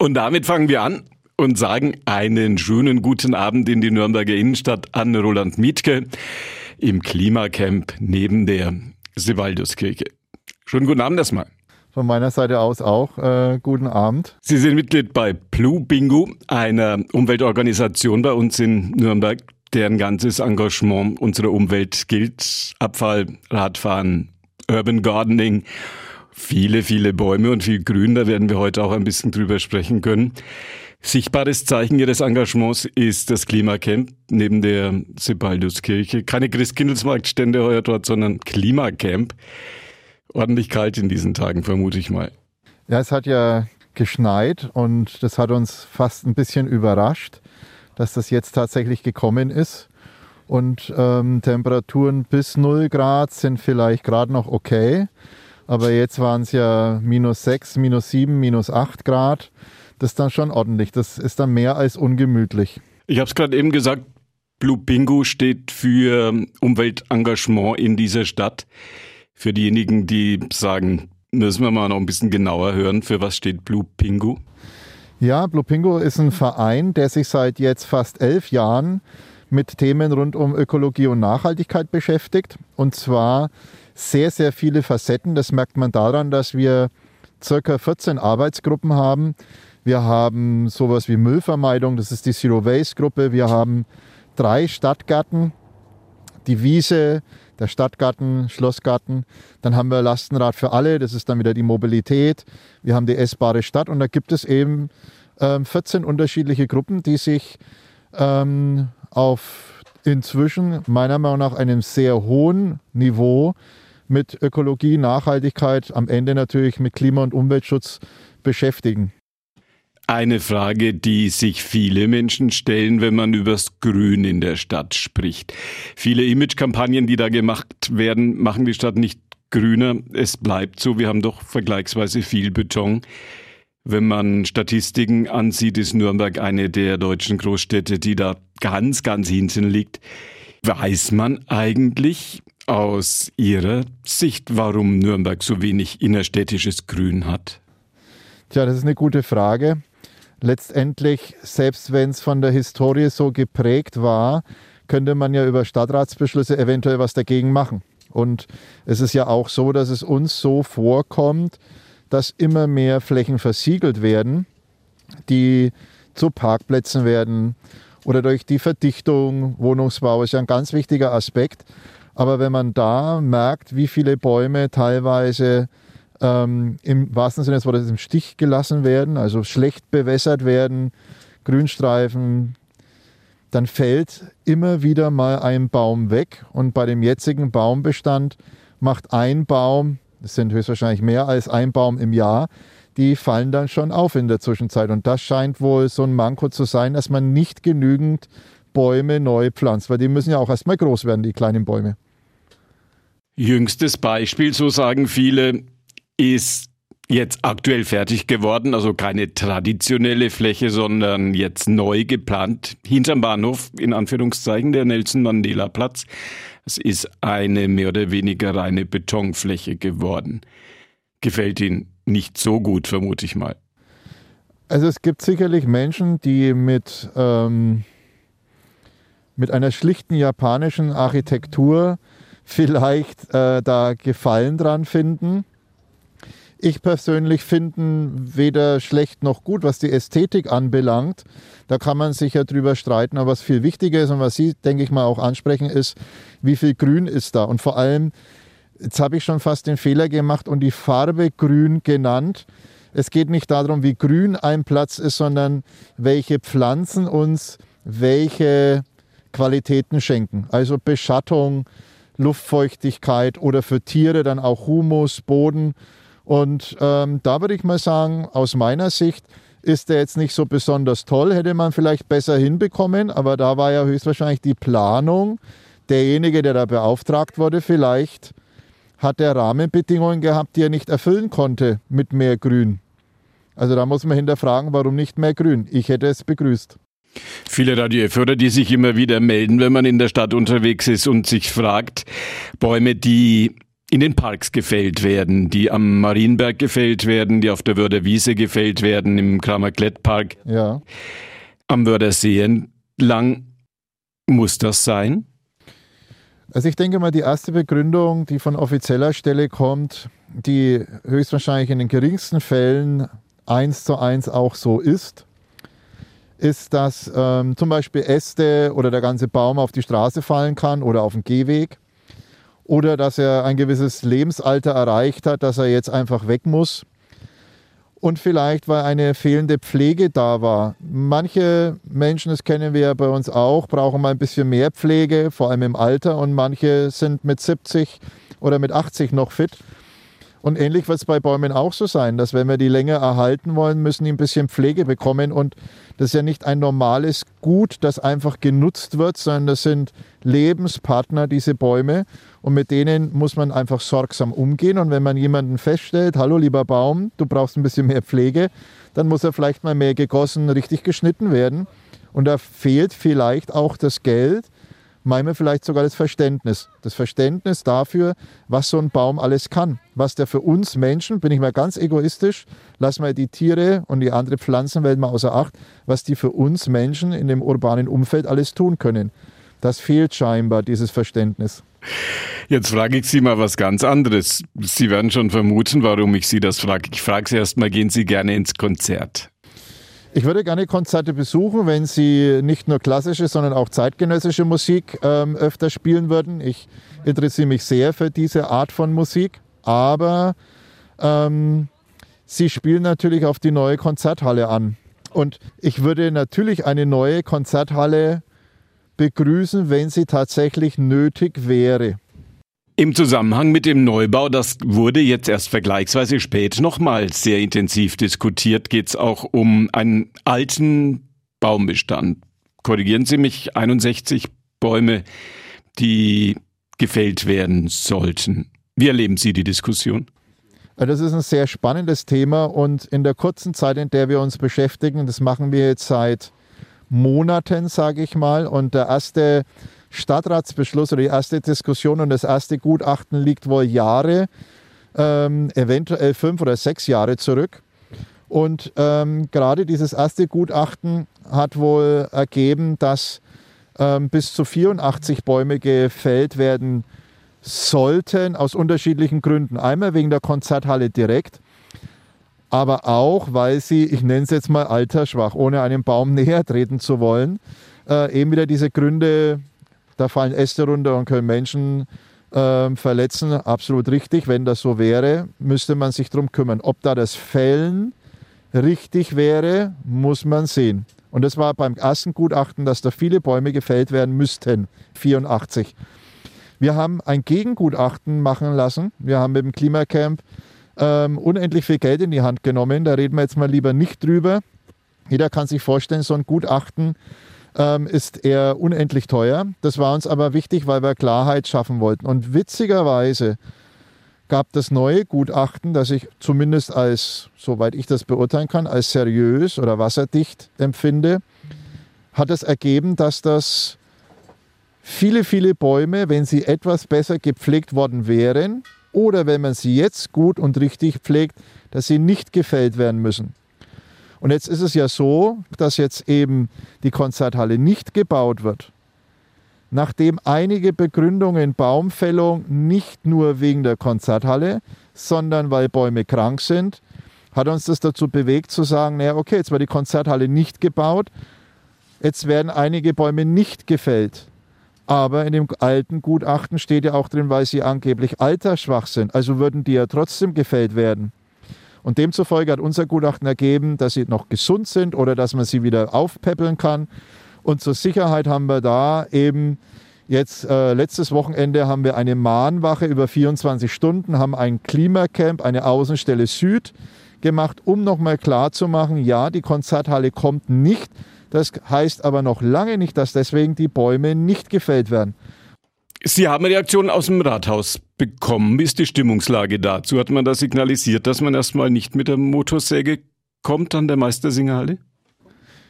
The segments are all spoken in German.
Und damit fangen wir an und sagen einen schönen guten Abend in die Nürnberger Innenstadt an Roland Mietke im Klimacamp neben der Sevalduskirche. Schönen guten Abend erstmal. Von meiner Seite aus auch äh, guten Abend. Sie sind Mitglied bei Blue Bingo, einer Umweltorganisation bei uns in Nürnberg, deren ganzes Engagement unserer Umwelt gilt. Abfall, Radfahren, Urban Gardening viele, viele Bäume und viel Grün. Da werden wir heute auch ein bisschen drüber sprechen können. Sichtbares Zeichen ihres Engagements ist das Klimacamp neben der Sebalduskirche. Keine Christkindlesmarktstände heuer dort, sondern Klimacamp. Ordentlich kalt in diesen Tagen, vermute ich mal. Ja, es hat ja geschneit und das hat uns fast ein bisschen überrascht, dass das jetzt tatsächlich gekommen ist. Und ähm, Temperaturen bis 0 Grad sind vielleicht gerade noch okay. Aber jetzt waren es ja minus 6, minus 7, minus 8 Grad. Das ist dann schon ordentlich. Das ist dann mehr als ungemütlich. Ich habe es gerade eben gesagt, Blue Bingo steht für Umweltengagement in dieser Stadt. Für diejenigen, die sagen, müssen wir mal noch ein bisschen genauer hören, für was steht Blue Pingu? Ja, Blue Pingu ist ein Verein, der sich seit jetzt fast elf Jahren mit Themen rund um Ökologie und Nachhaltigkeit beschäftigt. Und zwar sehr, sehr viele Facetten. Das merkt man daran, dass wir circa 14 Arbeitsgruppen haben. Wir haben sowas wie Müllvermeidung, das ist die Zero Waste Gruppe. Wir haben drei Stadtgärten, die Wiese, der Stadtgarten, Schlossgarten. Dann haben wir Lastenrad für alle, das ist dann wieder die Mobilität. Wir haben die essbare Stadt und da gibt es eben ähm, 14 unterschiedliche Gruppen, die sich ähm, auf inzwischen meiner Meinung nach einem sehr hohen Niveau mit Ökologie, Nachhaltigkeit, am Ende natürlich mit Klima- und Umweltschutz beschäftigen. Eine Frage, die sich viele Menschen stellen, wenn man übers Grün in der Stadt spricht. Viele Imagekampagnen, die da gemacht werden, machen die Stadt nicht grüner. Es bleibt so, wir haben doch vergleichsweise viel Beton. Wenn man Statistiken ansieht, ist Nürnberg eine der deutschen Großstädte, die da ganz, ganz hinten liegt. Weiß man eigentlich, aus Ihrer Sicht, warum Nürnberg so wenig innerstädtisches Grün hat? Tja, das ist eine gute Frage. Letztendlich, selbst wenn es von der Historie so geprägt war, könnte man ja über Stadtratsbeschlüsse eventuell was dagegen machen. Und es ist ja auch so, dass es uns so vorkommt, dass immer mehr Flächen versiegelt werden, die zu Parkplätzen werden oder durch die Verdichtung, Wohnungsbau ist ja ein ganz wichtiger Aspekt. Aber wenn man da merkt, wie viele Bäume teilweise ähm, im wahrsten Sinne des Wortes im Stich gelassen werden, also schlecht bewässert werden, Grünstreifen, dann fällt immer wieder mal ein Baum weg. Und bei dem jetzigen Baumbestand macht ein Baum, das sind höchstwahrscheinlich mehr als ein Baum im Jahr, die fallen dann schon auf in der Zwischenzeit. Und das scheint wohl so ein Manko zu sein, dass man nicht genügend Bäume neu pflanzt, weil die müssen ja auch erstmal groß werden, die kleinen Bäume. Jüngstes Beispiel, so sagen viele, ist jetzt aktuell fertig geworden, also keine traditionelle Fläche, sondern jetzt neu geplant hinterm Bahnhof, in Anführungszeichen, der Nelson Mandela Platz. Es ist eine mehr oder weniger reine Betonfläche geworden. Gefällt Ihnen nicht so gut, vermute ich mal. Also es gibt sicherlich Menschen, die mit ähm, mit einer schlichten japanischen Architektur vielleicht äh, da Gefallen dran finden. Ich persönlich finde weder schlecht noch gut, was die Ästhetik anbelangt. Da kann man sich ja drüber streiten. Aber was viel wichtiger ist und was Sie, denke ich mal, auch ansprechen, ist, wie viel Grün ist da. Und vor allem, jetzt habe ich schon fast den Fehler gemacht und die Farbe Grün genannt. Es geht nicht darum, wie grün ein Platz ist, sondern welche Pflanzen uns welche Qualitäten schenken. Also Beschattung, Luftfeuchtigkeit oder für Tiere dann auch Humus, Boden. Und ähm, da würde ich mal sagen, aus meiner Sicht ist der jetzt nicht so besonders toll, hätte man vielleicht besser hinbekommen, aber da war ja höchstwahrscheinlich die Planung, derjenige, der da beauftragt wurde, vielleicht hat er Rahmenbedingungen gehabt, die er nicht erfüllen konnte mit mehr Grün. Also da muss man hinterfragen, warum nicht mehr Grün. Ich hätte es begrüßt. Viele Radioführer, die sich immer wieder melden, wenn man in der Stadt unterwegs ist und sich fragt, Bäume, die in den Parks gefällt werden, die am Marienberg gefällt werden, die auf der Wörder Wiese gefällt werden, im Kramer Klettpark, ja. am Wördersee entlang. Muss das sein? Also ich denke mal, die erste Begründung, die von offizieller Stelle kommt, die höchstwahrscheinlich in den geringsten Fällen eins zu eins auch so ist, ist, dass ähm, zum Beispiel Äste oder der ganze Baum auf die Straße fallen kann oder auf den Gehweg oder dass er ein gewisses Lebensalter erreicht hat, dass er jetzt einfach weg muss und vielleicht, weil eine fehlende Pflege da war. Manche Menschen, das kennen wir ja bei uns auch, brauchen mal ein bisschen mehr Pflege, vor allem im Alter und manche sind mit 70 oder mit 80 noch fit. Und ähnlich wird es bei Bäumen auch so sein, dass wenn wir die länger erhalten wollen, müssen die ein bisschen Pflege bekommen. Und das ist ja nicht ein normales Gut, das einfach genutzt wird, sondern das sind Lebenspartner, diese Bäume. Und mit denen muss man einfach sorgsam umgehen. Und wenn man jemanden feststellt, hallo lieber Baum, du brauchst ein bisschen mehr Pflege, dann muss er vielleicht mal mehr gegossen, richtig geschnitten werden. Und da fehlt vielleicht auch das Geld, manchmal vielleicht sogar das Verständnis. Das Verständnis dafür, was so ein Baum alles kann. Was der für uns Menschen, bin ich mal ganz egoistisch, lassen wir die Tiere und die andere Pflanzenwelt mal außer Acht, was die für uns Menschen in dem urbanen Umfeld alles tun können. Das fehlt scheinbar, dieses Verständnis. Jetzt frage ich Sie mal was ganz anderes. Sie werden schon vermuten, warum ich Sie das frage. Ich frage Sie erst mal, gehen Sie gerne ins Konzert? Ich würde gerne Konzerte besuchen, wenn sie nicht nur klassische, sondern auch zeitgenössische Musik ähm, öfter spielen würden. Ich interessiere mich sehr für diese Art von Musik, aber ähm, sie spielen natürlich auf die neue Konzerthalle an. Und ich würde natürlich eine neue Konzerthalle begrüßen, wenn sie tatsächlich nötig wäre. Im Zusammenhang mit dem Neubau, das wurde jetzt erst vergleichsweise spät nochmal sehr intensiv diskutiert, geht es auch um einen alten Baumbestand. Korrigieren Sie mich, 61 Bäume, die gefällt werden sollten. Wie erleben Sie die Diskussion? Das ist ein sehr spannendes Thema und in der kurzen Zeit, in der wir uns beschäftigen, das machen wir jetzt seit Monaten, sage ich mal. Und der erste Stadtratsbeschluss oder die erste Diskussion und das erste Gutachten liegt wohl Jahre, ähm, eventuell fünf oder sechs Jahre zurück. Und ähm, gerade dieses erste Gutachten hat wohl ergeben, dass ähm, bis zu 84 Bäume gefällt werden sollten, aus unterschiedlichen Gründen. Einmal wegen der Konzerthalle direkt aber auch, weil sie, ich nenne es jetzt mal altersschwach, ohne einem Baum näher treten zu wollen, äh, eben wieder diese Gründe, da fallen Äste runter und können Menschen äh, verletzen, absolut richtig. Wenn das so wäre, müsste man sich darum kümmern. Ob da das Fällen richtig wäre, muss man sehen. Und das war beim ersten Gutachten, dass da viele Bäume gefällt werden müssten, 84. Wir haben ein Gegengutachten machen lassen. Wir haben mit dem Klimacamp ähm, unendlich viel Geld in die Hand genommen. Da reden wir jetzt mal lieber nicht drüber. Jeder kann sich vorstellen, so ein Gutachten ähm, ist eher unendlich teuer. Das war uns aber wichtig, weil wir Klarheit schaffen wollten. Und witzigerweise gab das neue Gutachten, das ich zumindest als, soweit ich das beurteilen kann, als seriös oder wasserdicht empfinde, hat es ergeben, dass das viele, viele Bäume, wenn sie etwas besser gepflegt worden wären, oder wenn man sie jetzt gut und richtig pflegt, dass sie nicht gefällt werden müssen. Und jetzt ist es ja so, dass jetzt eben die Konzerthalle nicht gebaut wird. Nachdem einige Begründungen Baumfällung nicht nur wegen der Konzerthalle, sondern weil Bäume krank sind, hat uns das dazu bewegt zu sagen, naja, okay, jetzt war die Konzerthalle nicht gebaut, jetzt werden einige Bäume nicht gefällt. Aber in dem alten Gutachten steht ja auch drin, weil sie angeblich altersschwach sind. Also würden die ja trotzdem gefällt werden. Und demzufolge hat unser Gutachten ergeben, dass sie noch gesund sind oder dass man sie wieder aufpäppeln kann. Und zur Sicherheit haben wir da eben jetzt äh, letztes Wochenende haben wir eine Mahnwache über 24 Stunden, haben ein Klimacamp, eine Außenstelle Süd gemacht, um nochmal klarzumachen, ja, die Konzerthalle kommt nicht das heißt aber noch lange nicht, dass deswegen die Bäume nicht gefällt werden. Sie haben Reaktionen aus dem Rathaus bekommen. Ist die Stimmungslage dazu? Hat man da signalisiert, dass man erstmal nicht mit der Motorsäge kommt an der Meistersingerhalle?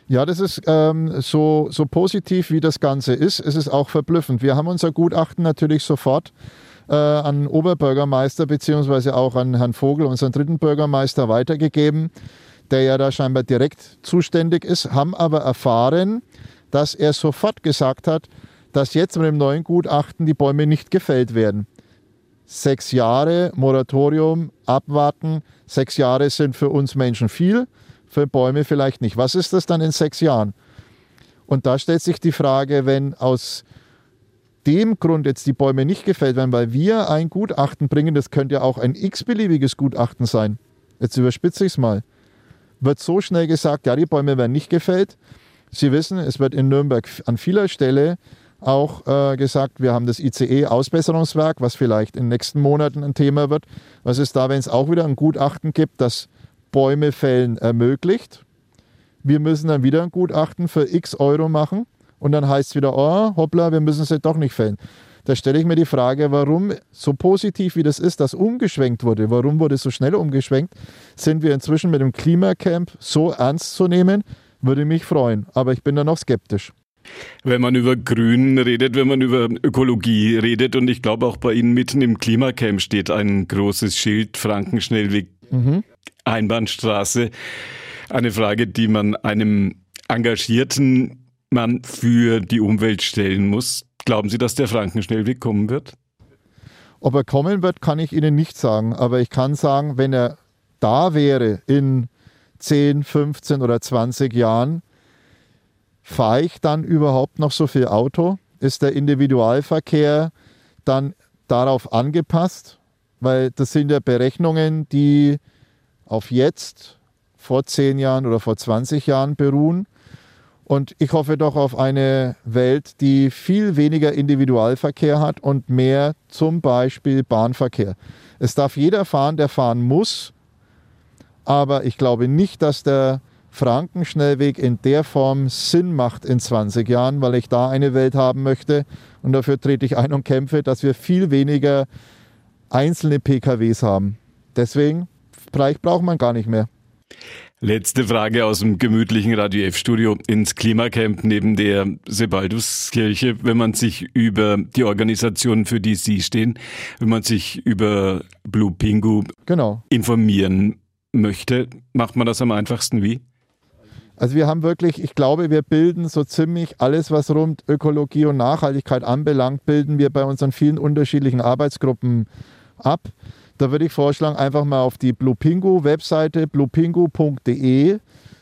Ja, das ist ähm, so, so positiv, wie das Ganze ist. Es ist auch verblüffend. Wir haben unser Gutachten natürlich sofort äh, an Oberbürgermeister beziehungsweise auch an Herrn Vogel, unseren dritten Bürgermeister, weitergegeben, der ja da scheinbar direkt zuständig ist, haben aber erfahren, dass er sofort gesagt hat, dass jetzt mit dem neuen Gutachten die Bäume nicht gefällt werden. Sechs Jahre Moratorium, abwarten. Sechs Jahre sind für uns Menschen viel, für Bäume vielleicht nicht. Was ist das dann in sechs Jahren? Und da stellt sich die Frage, wenn aus dem Grund jetzt die Bäume nicht gefällt werden, weil wir ein Gutachten bringen, das könnte ja auch ein x-beliebiges Gutachten sein. Jetzt überspitze ich es mal. Wird so schnell gesagt, ja, die Bäume werden nicht gefällt. Sie wissen, es wird in Nürnberg an vieler Stelle auch äh, gesagt, wir haben das ICE-Ausbesserungswerk, was vielleicht in den nächsten Monaten ein Thema wird. Was ist da, wenn es auch wieder ein Gutachten gibt, das Bäume fällen ermöglicht? Wir müssen dann wieder ein Gutachten für x Euro machen und dann heißt es wieder, oh, hoppla, wir müssen sie doch nicht fällen. Da stelle ich mir die Frage, warum so positiv wie das ist, dass umgeschwenkt wurde, warum wurde so schnell umgeschwenkt, sind wir inzwischen mit dem Klimacamp so ernst zu nehmen, würde mich freuen. Aber ich bin da noch skeptisch. Wenn man über Grün redet, wenn man über Ökologie redet und ich glaube auch bei Ihnen mitten im Klimacamp steht ein großes Schild Frankenschnellweg mhm. Einbahnstraße. Eine Frage, die man einem engagierten Mann für die Umwelt stellen muss. Glauben Sie, dass der Frankenschnellweg kommen wird? Ob er kommen wird, kann ich Ihnen nicht sagen. Aber ich kann sagen, wenn er da wäre in 10, 15 oder 20 Jahren, fahre ich dann überhaupt noch so viel Auto? Ist der Individualverkehr dann darauf angepasst? Weil das sind ja Berechnungen, die auf jetzt, vor 10 Jahren oder vor 20 Jahren beruhen. Und ich hoffe doch auf eine Welt, die viel weniger Individualverkehr hat und mehr zum Beispiel Bahnverkehr. Es darf jeder fahren, der fahren muss. Aber ich glaube nicht, dass der Frankenschnellweg in der Form Sinn macht in 20 Jahren, weil ich da eine Welt haben möchte. Und dafür trete ich ein und kämpfe, dass wir viel weniger einzelne PKWs haben. Deswegen, vielleicht braucht man gar nicht mehr. Letzte Frage aus dem gemütlichen Radio F-Studio ins Klimacamp neben der Sebalduskirche. Wenn man sich über die Organisation, für die Sie stehen, wenn man sich über Blue Pingu genau. informieren möchte, macht man das am einfachsten wie? Also wir haben wirklich, ich glaube, wir bilden so ziemlich alles, was rund Ökologie und Nachhaltigkeit anbelangt, bilden wir bei unseren vielen unterschiedlichen Arbeitsgruppen ab. Da würde ich vorschlagen, einfach mal auf die Bluepingu Webseite bluepingu.de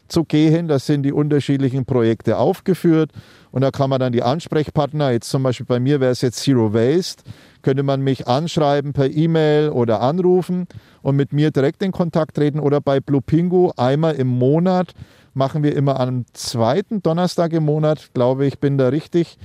zu gehen. Da sind die unterschiedlichen Projekte aufgeführt und da kann man dann die Ansprechpartner, jetzt zum Beispiel bei mir wäre es jetzt Zero Waste, könnte man mich anschreiben per E-Mail oder anrufen und mit mir direkt in Kontakt treten oder bei Bluepingu einmal im Monat machen wir immer am zweiten Donnerstag im Monat, glaube ich, bin da richtig,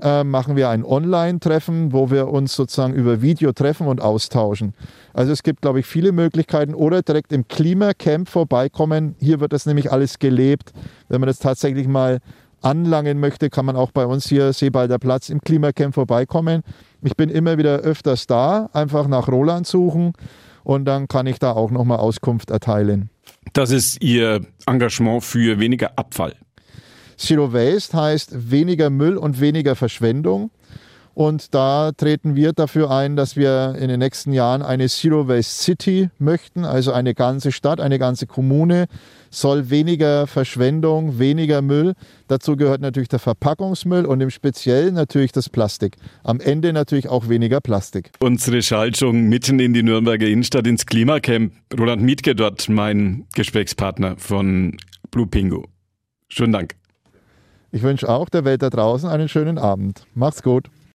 äh, machen wir ein Online-Treffen, wo wir uns sozusagen über Video treffen und austauschen. Also es gibt, glaube ich, viele Möglichkeiten oder direkt im Klimacamp vorbeikommen. Hier wird das nämlich alles gelebt. Wenn man das tatsächlich mal anlangen möchte, kann man auch bei uns hier Seebalder Platz im Klimacamp vorbeikommen. Ich bin immer wieder öfters da, einfach nach Roland suchen und dann kann ich da auch nochmal Auskunft erteilen. Das ist Ihr Engagement für weniger Abfall. Zero Waste heißt weniger Müll und weniger Verschwendung. Und da treten wir dafür ein, dass wir in den nächsten Jahren eine Zero Waste City möchten, also eine ganze Stadt, eine ganze Kommune soll weniger Verschwendung, weniger Müll. Dazu gehört natürlich der Verpackungsmüll und im Speziellen natürlich das Plastik. Am Ende natürlich auch weniger Plastik. Unsere Schaltung mitten in die Nürnberger Innenstadt ins Klimacamp. Roland Mietke dort, mein Gesprächspartner von Blue Pingo. Schönen Dank. Ich wünsche auch der Welt da draußen einen schönen Abend. Macht's gut.